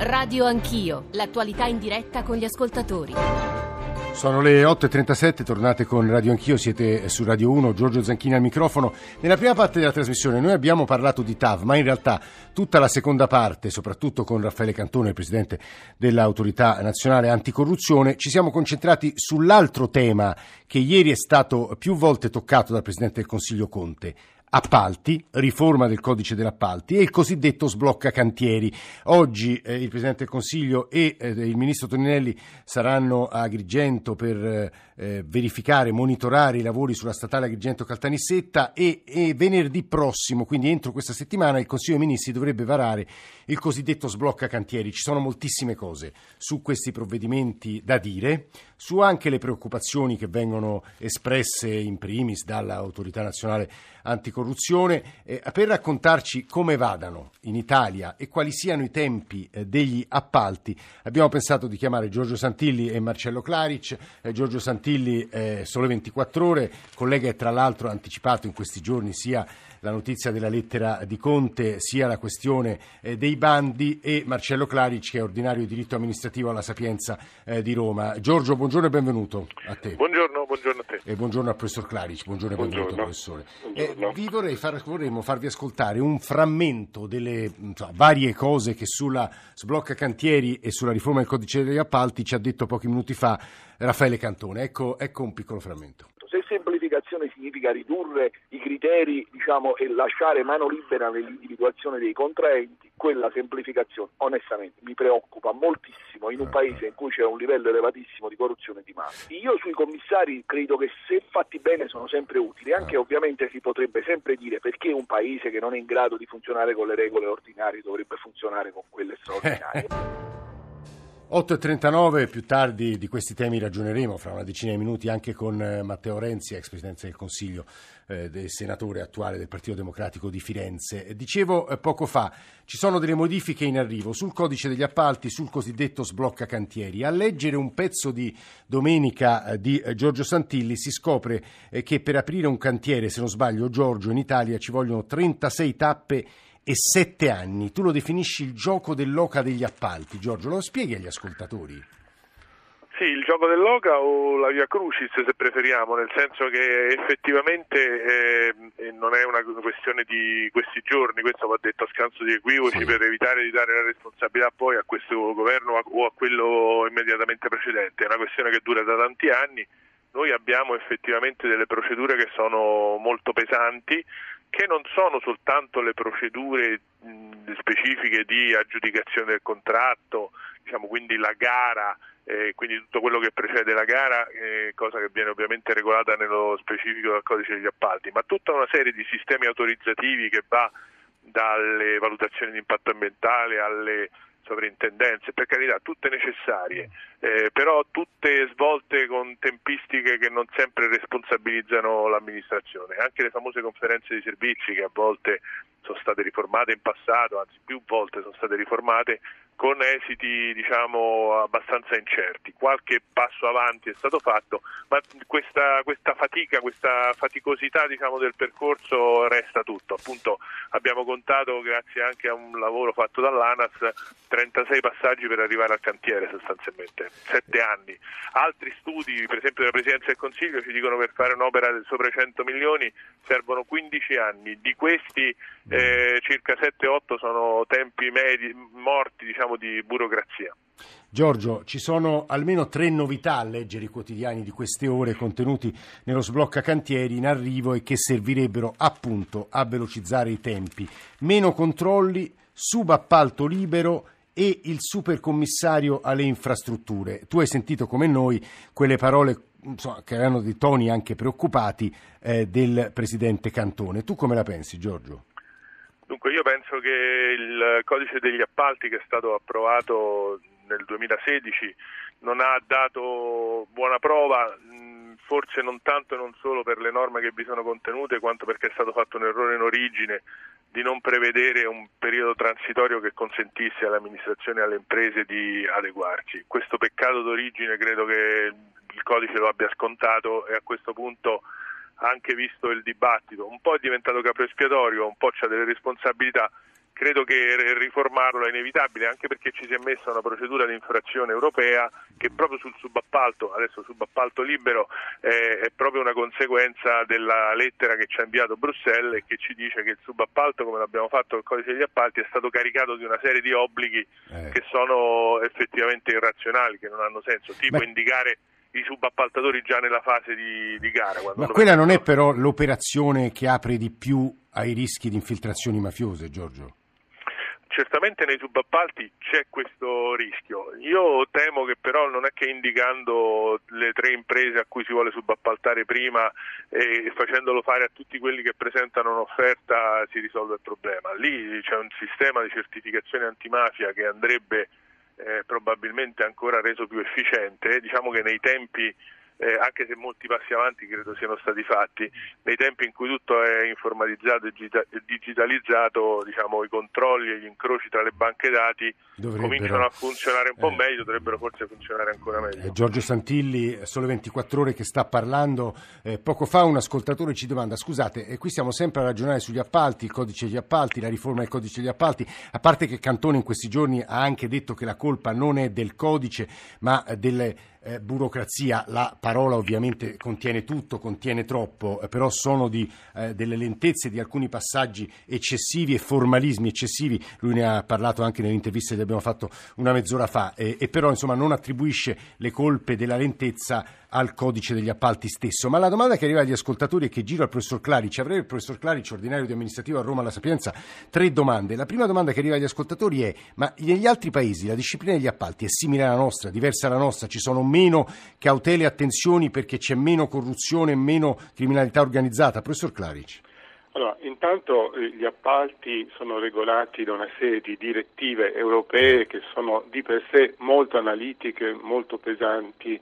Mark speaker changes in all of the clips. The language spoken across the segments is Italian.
Speaker 1: Radio Anch'io, l'attualità in diretta con gli ascoltatori.
Speaker 2: Sono le 8.37, tornate con Radio Anch'io, siete su Radio 1, Giorgio Zanchini al microfono. Nella prima parte della trasmissione noi abbiamo parlato di TAV, ma in realtà tutta la seconda parte, soprattutto con Raffaele Cantone, il Presidente dell'Autorità Nazionale Anticorruzione, ci siamo concentrati sull'altro tema che ieri è stato più volte toccato dal Presidente del Consiglio Conte, appalti, riforma del codice dell'appalti e il cosiddetto sblocca cantieri. Oggi eh, il Presidente del Consiglio e eh, il Ministro Toninelli saranno a Agrigento per eh, verificare, monitorare i lavori sulla statale Agrigento-Caltanissetta e, e, venerdì prossimo, quindi entro questa settimana, il Consiglio dei Ministri dovrebbe varare il cosiddetto sblocca cantieri. Ci sono moltissime cose su questi provvedimenti da dire, su anche le preoccupazioni che vengono espresse in primis dall'autorità nazionale anticorruzione, eh, per raccontarci come vadano in Italia e quali siano i tempi eh, degli appalti. Abbiamo pensato di chiamare Giorgio Santilli e Marcello Claric. Eh, Giorgio Santilli, eh, Sole 24 ore, collega che tra l'altro anticipato in questi giorni sia la notizia della lettera di Conte, sia la questione eh, dei bandi e Marcello Claric che è ordinario di diritto amministrativo alla Sapienza eh, di Roma. Giorgio, buongiorno e benvenuto a te.
Speaker 3: Buongiorno, buongiorno a te.
Speaker 2: E buongiorno al professor Claric, buongiorno e benvenuto professore. Buongiorno. Eh, vi vorrei far, vorremmo farvi ascoltare un frammento delle insomma, varie cose che sulla sblocca cantieri e sulla riforma del codice degli appalti ci ha detto pochi minuti fa Raffaele Cantone. Ecco, ecco un piccolo frammento
Speaker 4: semplificazione significa ridurre i criteri diciamo, e lasciare mano libera nell'individuazione dei contraenti, quella semplificazione onestamente mi preoccupa moltissimo in un paese in cui c'è un livello elevatissimo di corruzione e di mafia. Io sui commissari credo che se fatti bene sono sempre utili, anche ovviamente si potrebbe sempre dire perché un paese che non è in grado di funzionare con le regole ordinarie dovrebbe funzionare con quelle straordinarie.
Speaker 2: 8.39, più tardi di questi temi ragioneremo fra una decina di minuti anche con eh, Matteo Renzi, ex Presidente del Consiglio, eh, del senatore attuale del Partito Democratico di Firenze. Dicevo eh, poco fa, ci sono delle modifiche in arrivo sul codice degli appalti, sul cosiddetto sblocca cantieri. A leggere un pezzo di domenica eh, di eh, Giorgio Santilli si scopre eh, che per aprire un cantiere, se non sbaglio Giorgio, in Italia ci vogliono 36 tappe e sette anni. Tu lo definisci il gioco dell'oca degli appalti. Giorgio, lo spieghi agli ascoltatori?
Speaker 3: Sì, il gioco dell'oca o la via crucis se preferiamo, nel senso che effettivamente eh, non è una questione di questi giorni, questo va detto a scanso di equivoci sì. per evitare di dare la responsabilità poi a questo governo o a quello immediatamente precedente, è una questione che dura da tanti anni, noi abbiamo effettivamente delle procedure che sono molto pesanti, che non sono soltanto le procedure mh, specifiche di aggiudicazione del contratto, diciamo, quindi la gara, eh, quindi tutto quello che precede la gara, eh, cosa che viene ovviamente regolata nello specifico dal codice degli appalti, ma tutta una serie di sistemi autorizzativi che va dalle valutazioni di impatto ambientale alle sovrintendenze, per carità tutte necessarie, eh, però tutte svolte con tempistiche che non sempre responsabilizzano l'amministrazione. Anche le famose conferenze di servizi che a volte sono state riformate in passato, anzi più volte sono state riformate, con esiti diciamo, abbastanza incerti. Qualche passo avanti è stato fatto, ma questa, questa fatica, questa faticosità diciamo, del percorso resta tutto. Appunto, abbiamo contato, grazie anche a un lavoro fatto dall'ANAS, 36 passaggi per arrivare al cantiere sostanzialmente, 7 anni. Altri studi, per esempio della Presidenza del Consiglio, ci dicono che per fare un'opera sopra i 100 milioni servono 15 anni, di questi eh, circa 7-8 sono tempi medi, morti diciamo, di burocrazia.
Speaker 2: Giorgio, ci sono almeno tre novità a leggere i quotidiani di queste ore contenuti nello sblocca cantieri in arrivo e che servirebbero appunto a velocizzare i tempi. Meno controlli, subappalto libero e il supercommissario alle infrastrutture. Tu hai sentito come noi quelle parole insomma, che erano di toni anche preoccupati eh, del presidente Cantone. Tu come la pensi, Giorgio?
Speaker 3: Dunque io penso che il codice degli appalti che è stato approvato nel 2016 non ha dato buona prova, forse non tanto e non solo per le norme che vi sono contenute, quanto perché è stato fatto un errore in origine di non prevedere un periodo transitorio che consentisse alle amministrazioni e alle imprese di adeguarci. Questo peccato d'origine credo che il codice lo abbia scontato e a questo punto anche visto il dibattito, un po' è diventato capo espiatorio, un po' c'ha delle responsabilità, credo che riformarlo è inevitabile anche perché ci si è messa una procedura di infrazione europea che proprio sul subappalto, adesso subappalto libero, eh, è proprio una conseguenza della lettera che ci ha inviato Bruxelles e che ci dice che il subappalto, come l'abbiamo fatto col codice degli appalti, è stato caricato di una serie di obblighi eh. che sono effettivamente irrazionali, che non hanno senso, tipo Beh. indicare i subappaltatori già nella fase di, di gara.
Speaker 2: Ma quella non è però l'operazione che apre di più ai rischi di infiltrazioni mafiose, Giorgio?
Speaker 3: Certamente nei subappalti c'è questo rischio. Io temo che però non è che indicando le tre imprese a cui si vuole subappaltare prima e facendolo fare a tutti quelli che presentano un'offerta si risolve il problema. Lì c'è un sistema di certificazione antimafia che andrebbe eh, probabilmente ancora reso più efficiente. Diciamo che nei tempi eh, anche se molti passi avanti credo siano stati fatti, nei tempi in cui tutto è informatizzato e digitalizzato, diciamo, i controlli e gli incroci tra le banche dati cominciano a funzionare un po' eh, meglio, dovrebbero forse funzionare ancora meglio.
Speaker 2: Eh, Giorgio Santilli, sole 24 ore che sta parlando, eh, poco fa un ascoltatore ci domanda, scusate, e qui stiamo sempre a ragionare sugli appalti, il codice degli appalti, la riforma del codice degli appalti, a parte che Cantone in questi giorni ha anche detto che la colpa non è del codice, ma delle eh, burocrazia, la parola ovviamente contiene tutto, contiene troppo, eh, però sono di, eh, delle lentezze di alcuni passaggi eccessivi e formalismi eccessivi, lui ne ha parlato anche nell'intervista che abbiamo fatto una mezz'ora fa, e però insomma non attribuisce le colpe della lentezza al codice degli appalti stesso. Ma la domanda che arriva agli ascoltatori e che giro al professor Clarici, avrei il professor Clarici, ordinario di amministrativo a Roma alla Sapienza, tre domande. La prima domanda che arriva agli ascoltatori è: ma negli altri paesi la disciplina degli appalti è simile alla nostra, diversa dalla nostra? Ci sono meno cautele e attenzioni perché c'è meno corruzione e meno criminalità organizzata? Professor Clarici.
Speaker 5: Allora, intanto eh, gli appalti sono regolati da una serie di direttive europee che sono di per sé molto analitiche, molto pesanti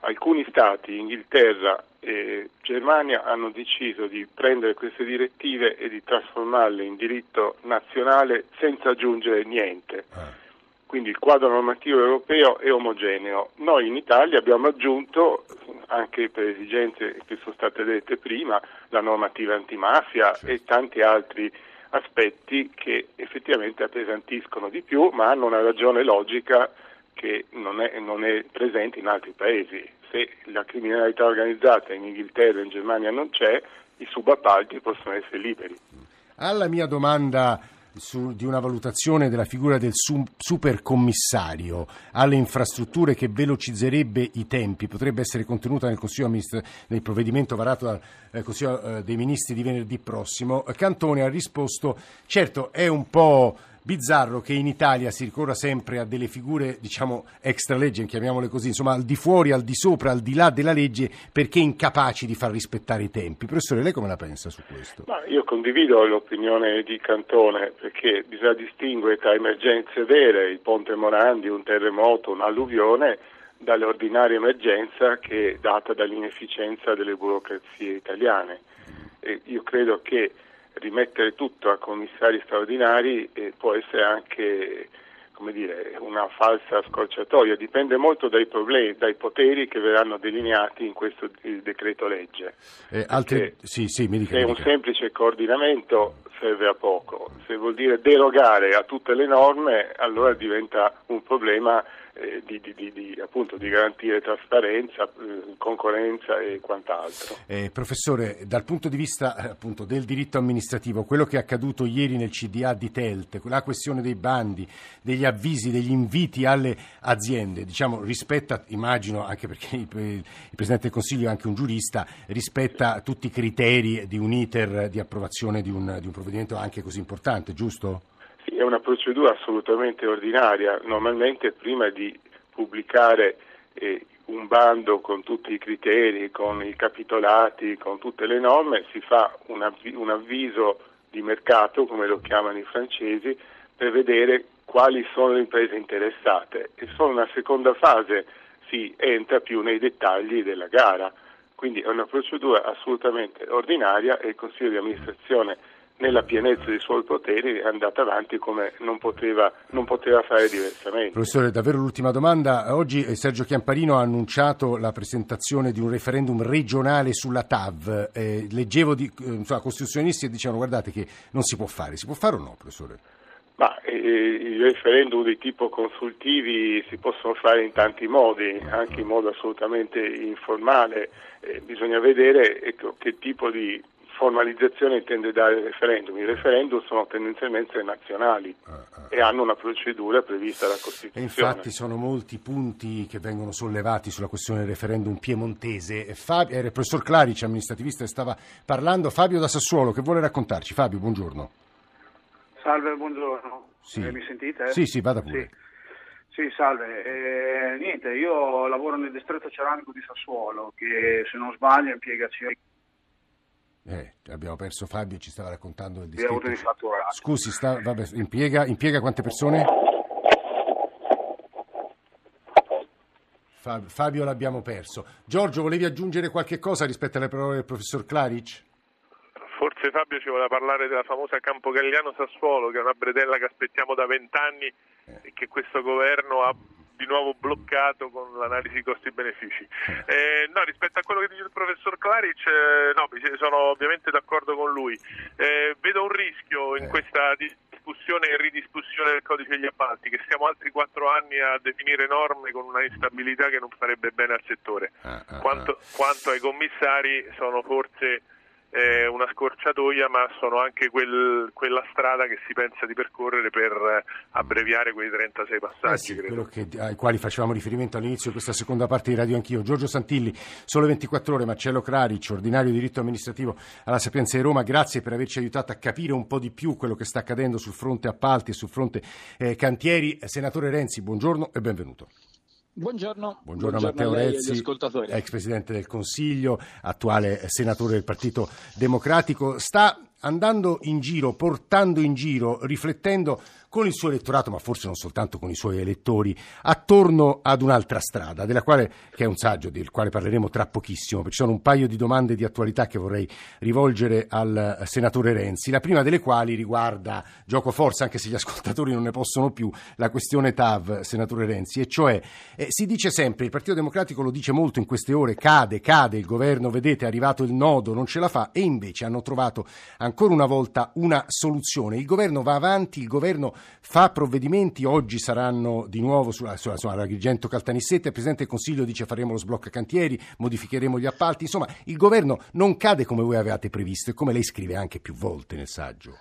Speaker 5: alcuni stati, Inghilterra e Germania, hanno deciso di prendere queste direttive e di trasformarle in diritto nazionale senza aggiungere niente. Ah. Quindi il quadro normativo europeo è omogeneo. Noi in Italia abbiamo aggiunto, anche per esigenze che sono state dette prima, la normativa antimafia certo. e tanti altri aspetti che effettivamente appesantiscono di più, ma hanno una ragione logica che non è, non è, presente in altri paesi. Se la criminalità organizzata in Inghilterra e in Germania non c'è, i subappalti possono essere liberi.
Speaker 2: Alla mia domanda su, di una valutazione della figura del su, supercommissario alle infrastrutture che velocizzerebbe i tempi, potrebbe essere contenuta nel, nel provvedimento varato dal eh, Consiglio eh, dei Ministri di venerdì prossimo. Cantone ha risposto, certo è un po' bizzarro che in Italia si ricorra sempre a delle figure, diciamo, extra legge, chiamiamole così, insomma, al di fuori, al di sopra, al di là della legge, perché incapaci di far rispettare i tempi. Professore, lei come la pensa su questo?
Speaker 5: Ma io condivido l'opinione di Cantone, perché bisogna distinguere tra emergenze vere, il ponte Morandi, un terremoto, un'alluvione, dalle ordinarie emergenze che è data dall'inefficienza delle burocrazie italiane. E io credo che rimettere tutto a commissari straordinari eh, può essere anche come dire, una falsa scorciatoia, dipende molto dai problemi, dai poteri che verranno delineati in questo decreto legge.
Speaker 2: Eh, altri... sì, sì,
Speaker 5: dica, se un semplice coordinamento serve a poco, se vuol dire derogare a tutte le norme allora diventa un problema eh, di, di, di, appunto, di, garantire trasparenza, eh, concorrenza e quant'altro.
Speaker 2: Eh, professore, dal punto di vista eh, appunto, del diritto amministrativo, quello che è accaduto ieri nel CDA di Telt, la questione dei bandi, degli avvisi, degli inviti alle aziende, diciamo, rispetta, immagino, anche perché il, Presidente del Consiglio è anche un giurista, rispetta tutti i criteri di un iter di approvazione di un, di un provvedimento anche così importante, giusto?
Speaker 5: È una procedura assolutamente ordinaria. Normalmente prima di pubblicare eh, un bando con tutti i criteri, con i capitolati, con tutte le norme, si fa un, avvi- un avviso di mercato, come lo chiamano i francesi, per vedere quali sono le imprese interessate e solo una seconda fase si entra più nei dettagli della gara. Quindi è una procedura assolutamente ordinaria e il Consiglio di amministrazione nella pienezza dei suoi poteri è andata avanti come non poteva, non poteva, fare diversamente.
Speaker 2: Professore, davvero l'ultima domanda. Oggi eh, Sergio Chiamparino ha annunciato la presentazione di un referendum regionale sulla TAV. Eh, leggevo di eh, insomma, costituzionalisti che dicevano guardate che non si può fare. Si può fare o no, professore?
Speaker 5: Ma eh, i referendum di tipo consultivi si possono fare in tanti modi, anche in modo assolutamente informale. Eh, bisogna vedere ecco, che tipo di formalizzazione intende dare il referendum. I referendum sono tendenzialmente nazionali e hanno una procedura prevista dalla Costituzione.
Speaker 2: E infatti sono molti punti che vengono sollevati sulla questione del referendum piemontese. Fabio, era il professor Clarici, amministrativista, stava parlando. Fabio da Sassuolo, che vuole raccontarci? Fabio, buongiorno.
Speaker 6: Salve, buongiorno.
Speaker 2: Sì.
Speaker 6: Eh, mi sentite?
Speaker 2: Sì, sì, vada pure.
Speaker 6: Sì, sì salve. Eh, niente, io lavoro nel distretto ceramico di Sassuolo, che se non sbaglio impiega circa
Speaker 2: eh, abbiamo perso Fabio, ci stava raccontando il
Speaker 6: avuto rifatturato.
Speaker 2: Scusi, sta, vabbè, impiega, impiega quante persone? Fabio l'abbiamo perso. Giorgio, volevi aggiungere qualche cosa rispetto alle parole del professor Claric?
Speaker 3: Forse Fabio ci voleva parlare della famosa Campo Galliano Sassuolo, che è una bretella che aspettiamo da vent'anni eh. e che questo governo ha di nuovo bloccato con l'analisi costi-benefici. Eh, no, rispetto a quello che dice il professor Claric, eh, no, sono ovviamente d'accordo con lui. Eh, vedo un rischio in eh. questa discussione e ridiscussione del codice degli appalti, che stiamo altri quattro anni a definire norme con una instabilità che non farebbe bene al settore. Ah, ah, quanto, ah. quanto ai commissari sono forse eh, una scorciatoia, ma sono anche quel, quella strada che si pensa di percorrere per eh, abbreviare quei 36 passaggi.
Speaker 2: Eh sì, che, ai quali facevamo riferimento all'inizio di questa seconda parte di Radio Anch'io. Giorgio Santilli, sole 24 ore, Marcello Craric, ordinario di diritto amministrativo alla Sapienza di Roma, grazie per averci aiutato a capire un po' di più quello che sta accadendo sul fronte appalti e sul fronte eh, cantieri. Senatore Renzi, buongiorno e benvenuto.
Speaker 7: Buongiorno.
Speaker 2: Buongiorno, Buongiorno Matteo Rezzi, ex Presidente del Consiglio, attuale senatore del Partito Democratico. Sta andando in giro, portando in giro, riflettendo con il suo elettorato, ma forse non soltanto con i suoi elettori, attorno ad un'altra strada, quale, che è un saggio del quale parleremo tra pochissimo, perché ci sono un paio di domande di attualità che vorrei rivolgere al senatore Renzi, la prima delle quali riguarda, gioco forza anche se gli ascoltatori non ne possono più, la questione TAV, senatore Renzi, e cioè eh, si dice sempre, il Partito Democratico lo dice molto in queste ore, cade, cade, il governo, vedete, è arrivato il nodo, non ce la fa, e invece hanno trovato ancora una volta una soluzione. Il governo va avanti, il governo fa provvedimenti, oggi saranno di nuovo sulla, sulla, sulla Agrigento Caltanissetta, il Presidente del Consiglio dice faremo lo sblocca cantieri, modificheremo gli appalti, insomma il governo non cade come voi avevate previsto e come lei scrive anche più volte nel saggio.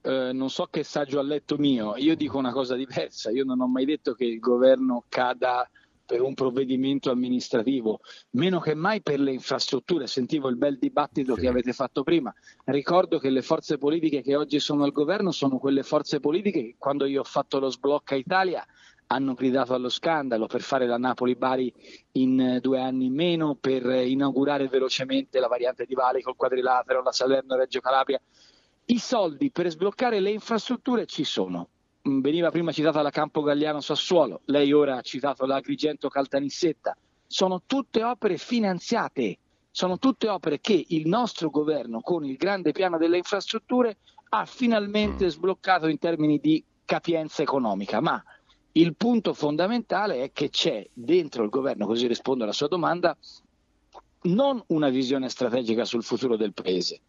Speaker 7: Eh, non so che saggio ha letto mio, io dico una cosa diversa, io non ho mai detto che il governo cada per un provvedimento amministrativo, meno che mai per le infrastrutture. Sentivo il bel dibattito sì. che avete fatto prima. Ricordo che le forze politiche che oggi sono al governo sono quelle forze politiche che quando io ho fatto lo sblocca Italia hanno gridato allo scandalo per fare la Napoli-Bari in due anni in meno, per inaugurare velocemente la variante di Vali col quadrilatero, la Salerno-Reggio Calabria. I soldi per sbloccare le infrastrutture ci sono veniva prima citata la Campo Galliano Sassuolo, lei ora ha citato la Agrigento Caltanissetta, sono tutte opere finanziate, sono tutte opere che il nostro governo con il grande piano delle infrastrutture ha finalmente mm. sbloccato in termini di capienza economica, ma il punto fondamentale è che c'è dentro il governo, così rispondo alla sua domanda, non una visione strategica sul futuro del paese,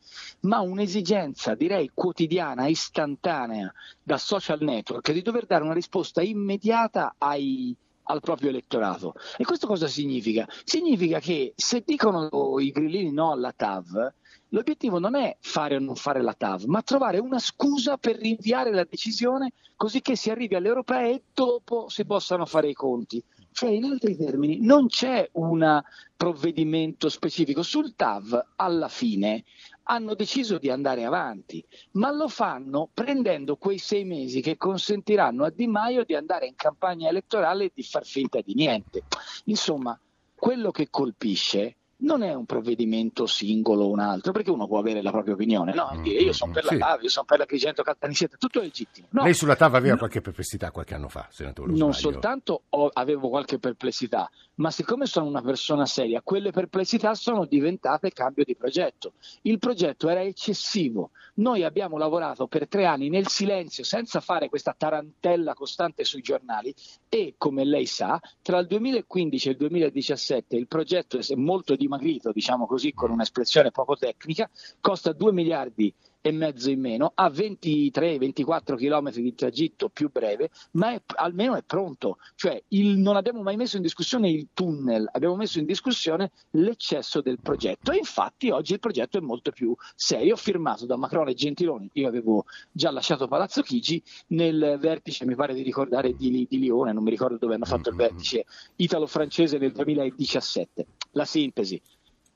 Speaker 7: ma un'esigenza, direi, quotidiana, istantanea da social network di dover dare una risposta immediata ai, al proprio elettorato. E questo cosa significa? Significa che se dicono i grillini no alla TAV, l'obiettivo non è fare o non fare la TAV, ma trovare una scusa per rinviare la decisione così che si arrivi alle europee e dopo si possano fare i conti. Cioè, in altri termini, non c'è un provvedimento specifico. Sul TAV, alla fine, hanno deciso di andare avanti, ma lo fanno prendendo quei sei mesi che consentiranno a Di Maio di andare in campagna elettorale e di far finta di niente. Insomma, quello che colpisce non è un provvedimento singolo o un altro, perché uno può avere la propria opinione, no? Mm, io sono per la TAV, io sono per la Agrigento Caltanissetta, tutto legittimo. No.
Speaker 2: Lei sulla TAV aveva no. qualche perplessità qualche anno fa, senatore
Speaker 7: Non soltanto ho, avevo qualche perplessità, ma siccome sono una persona seria, quelle perplessità sono diventate cambio di progetto. Il progetto era eccessivo. Noi abbiamo lavorato per tre anni nel silenzio, senza fare questa tarantella costante sui giornali e, come lei sa, tra il 2015 e il 2017 il progetto è molto dimagrito, diciamo così, con un'espressione poco tecnica, costa 2 miliardi e mezzo in meno, ha 23-24 km di tragitto più breve, ma è, almeno è pronto. Cioè il, non abbiamo mai messo in discussione il tunnel, abbiamo messo in discussione l'eccesso del progetto. E infatti oggi il progetto è molto più serio, firmato da Macron e Gentiloni. Io avevo già lasciato Palazzo Chigi nel vertice, mi pare di ricordare, di, di Lione, non mi ricordo dove hanno fatto il mm-hmm. vertice italo-francese nel 2017. La sintesi.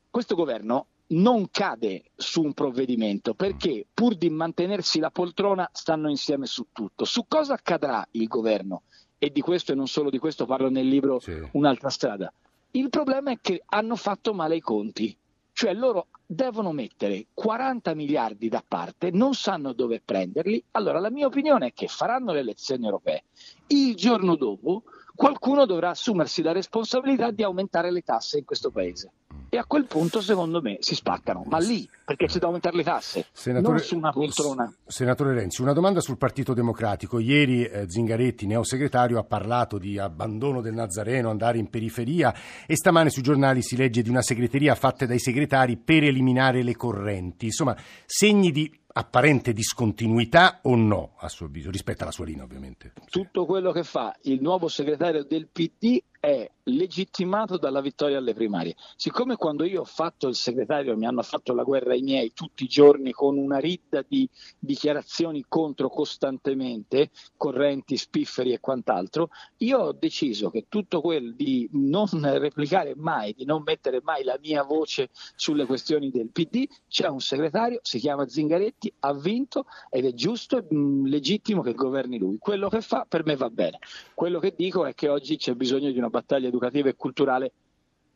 Speaker 7: Questo governo non cade su un provvedimento perché pur di mantenersi la poltrona stanno insieme su tutto. Su cosa accadrà il governo? E di questo e non solo di questo parlo nel libro sì. Un'altra strada. Il problema è che hanno fatto male i conti, cioè loro devono mettere 40 miliardi da parte, non sanno dove prenderli. Allora la mia opinione è che faranno le elezioni europee. Il giorno dopo qualcuno dovrà assumersi la responsabilità di aumentare le tasse in questo paese e a quel punto secondo me si spaccano, ma lì perché c'è da aumentare le tasse, senatore, non su una poltrona.
Speaker 2: Senatore Renzi, una domanda sul Partito Democratico. Ieri eh, Zingaretti, neosegretario, ha parlato di abbandono del Nazareno, andare in periferia e stamane sui giornali si legge di una segreteria fatta dai segretari per eliminare le correnti. Insomma, segni di apparente discontinuità o no, a suo avviso, rispetto alla sua linea ovviamente?
Speaker 7: Tutto quello che fa il nuovo segretario del PD è legittimato dalla vittoria alle primarie. Siccome quando io ho fatto il segretario mi hanno fatto la guerra i miei tutti i giorni con una ridda di dichiarazioni contro costantemente, correnti, spifferi e quant'altro, io ho deciso che tutto quel di non replicare mai, di non mettere mai la mia voce sulle questioni del PD, c'è un segretario, si chiama Zingaretti, ha vinto ed è giusto e mm, legittimo che governi lui. Quello che fa per me va bene. Quello che dico è che oggi c'è bisogno di una battaglia educativa e culturale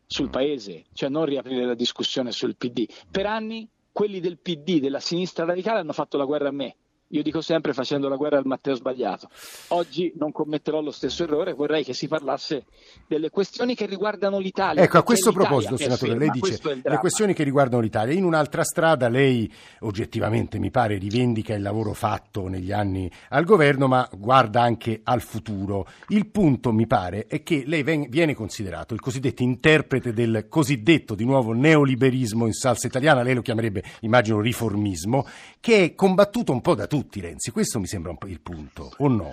Speaker 7: sul paese, cioè non riaprire la discussione sul PD. Per anni quelli del PD, della sinistra radicale, hanno fatto la guerra a me. Io dico sempre facendo la guerra al Matteo sbagliato. Oggi non commetterò lo stesso errore, vorrei che si parlasse delle questioni che riguardano l'Italia.
Speaker 2: Ecco, a questo proposito, senatore, lei dice le questioni che riguardano l'Italia. In un'altra strada lei oggettivamente, mi pare, rivendica il lavoro fatto negli anni al governo, ma guarda anche al futuro. Il punto, mi pare, è che lei viene considerato il cosiddetto interprete del cosiddetto, di nuovo, neoliberismo in salsa italiana, lei lo chiamerebbe, immagino, riformismo, che è combattuto un po' da tutti tutti, Renzi. Questo mi sembra un po' il punto, o no?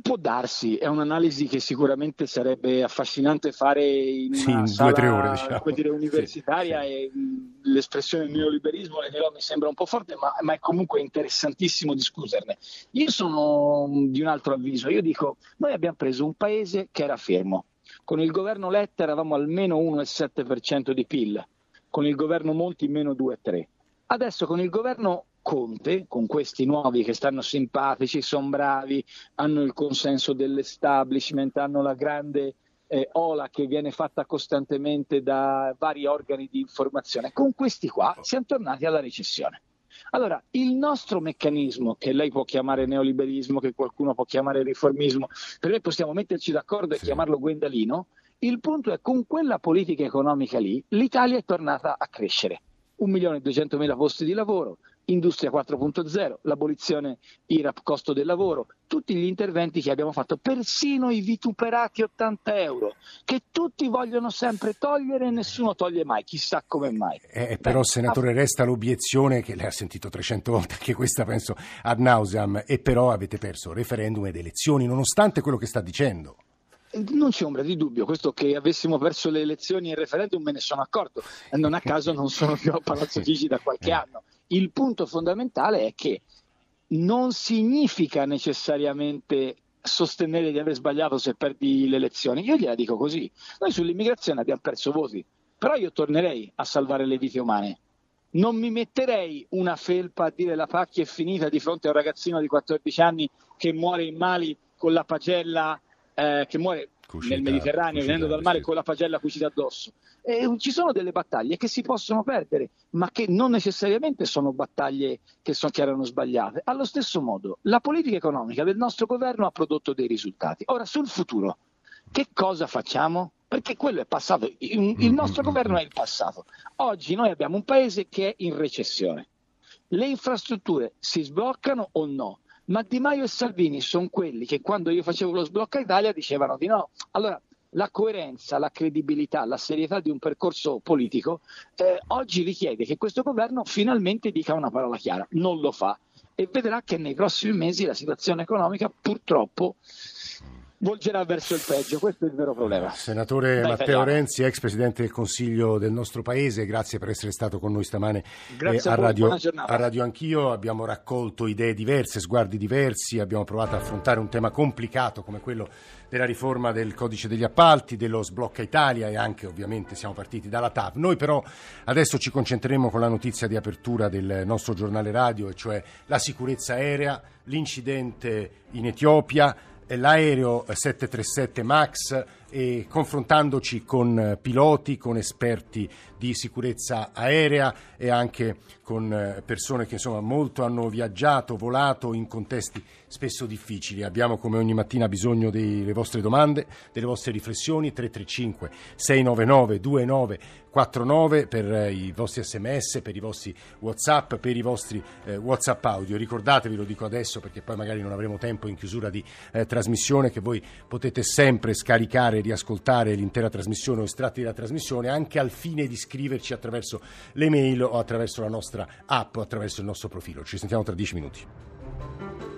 Speaker 7: Può darsi, è un'analisi che sicuramente sarebbe affascinante fare in
Speaker 2: sì,
Speaker 7: una
Speaker 2: in
Speaker 7: sala,
Speaker 2: due o tre ore, diciamo.
Speaker 7: dire, universitaria sì, sì. e l'espressione neoliberismo le dirò, mi sembra un po' forte, ma, ma, è comunque interessantissimo discuterne. Io sono di un altro avviso, io dico, noi abbiamo preso un paese che era fermo, con il governo Letta eravamo almeno 1,7% di PIL, con il governo Monti meno 2,3%. Adesso con il governo Conte, con questi nuovi che stanno simpatici, sono bravi, hanno il consenso dell'establishment, hanno la grande eh, ola che viene fatta costantemente da vari organi di informazione, con questi qua siamo tornati alla recessione. Allora, il nostro meccanismo, che lei può chiamare neoliberismo, che qualcuno può chiamare riformismo, per noi possiamo metterci d'accordo e sì. chiamarlo Gwendalino, il punto è con quella politica economica lì l'Italia è tornata a crescere. 1 milione e 200 mila posti di lavoro, Industria 4.0, l'abolizione IRAP costo del lavoro, tutti gli interventi che abbiamo fatto, persino i vituperati 80 euro, che tutti vogliono sempre togliere e nessuno toglie mai, chissà come mai.
Speaker 2: Eh, però, Beh, senatore, resta l'obiezione che lei ha sentito 300 volte, anche questa penso ad nauseam, e però avete perso referendum ed elezioni, nonostante quello che sta dicendo.
Speaker 7: Non c'è ombra di dubbio, questo che avessimo perso le elezioni e il referendum me ne sono accorto, non a caso non sono più a Palazzo Chigi da qualche anno. Il punto fondamentale è che non significa necessariamente sostenere di aver sbagliato se perdi le elezioni. Io gliela dico così. Noi sull'immigrazione abbiamo perso voti, però io tornerei a salvare le vite umane. Non mi metterei una felpa a dire la pacchia è finita di fronte a un ragazzino di 14 anni che muore in Mali con la pagella, eh, che muore Cucita, nel Mediterraneo, cucita, venendo dal mare sì. con la pagella cucita addosso. E ci sono delle battaglie che si possono perdere, ma che non necessariamente sono battaglie che, sono, che erano sbagliate. Allo stesso modo, la politica economica del nostro governo ha prodotto dei risultati. Ora, sul futuro, che cosa facciamo? Perché quello è passato, il nostro governo è il passato. Oggi noi abbiamo un paese che è in recessione. Le infrastrutture si sbloccano o no? ma Di Maio e Salvini sono quelli che quando io facevo lo sblocca Italia dicevano di no. Allora, la coerenza, la credibilità, la serietà di un percorso politico, eh, oggi richiede che questo governo finalmente dica una parola chiara. Non lo fa e vedrà che nei prossimi mesi la situazione economica purtroppo volgerà verso il peggio, questo è il vero problema.
Speaker 2: Senatore Dai, Matteo italiano. Renzi, ex Presidente del Consiglio del nostro Paese, grazie per essere stato con noi stamane
Speaker 7: eh, a, a, radio,
Speaker 2: a, radio, Anch'io. Abbiamo raccolto idee diverse, sguardi diversi, abbiamo provato a affrontare un tema complicato come quello della riforma del codice degli appalti, dello sblocca Italia e anche ovviamente siamo partiti dalla TAV. Noi però adesso ci concentreremo con la notizia di apertura del nostro giornale radio, e cioè la sicurezza aerea, l'incidente in Etiopia l'aereo 737 MAX e confrontandoci con piloti, con esperti di sicurezza aerea e anche con eh, persone che insomma molto hanno viaggiato, volato in contesti spesso difficili. Abbiamo come ogni mattina bisogno delle vostre domande, delle vostre riflessioni 335 699 2949 per eh, i vostri sms, per i vostri whatsapp, per i vostri eh, whatsapp audio. Ricordatevi, lo dico adesso perché poi magari non avremo tempo in chiusura di eh, trasmissione, che voi potete sempre scaricare riascoltare l'intera trasmissione o estratti della trasmissione anche al fine di scriverci attraverso le mail o attraverso la nostra app o attraverso il nostro profilo. Ci sentiamo tra dieci minuti.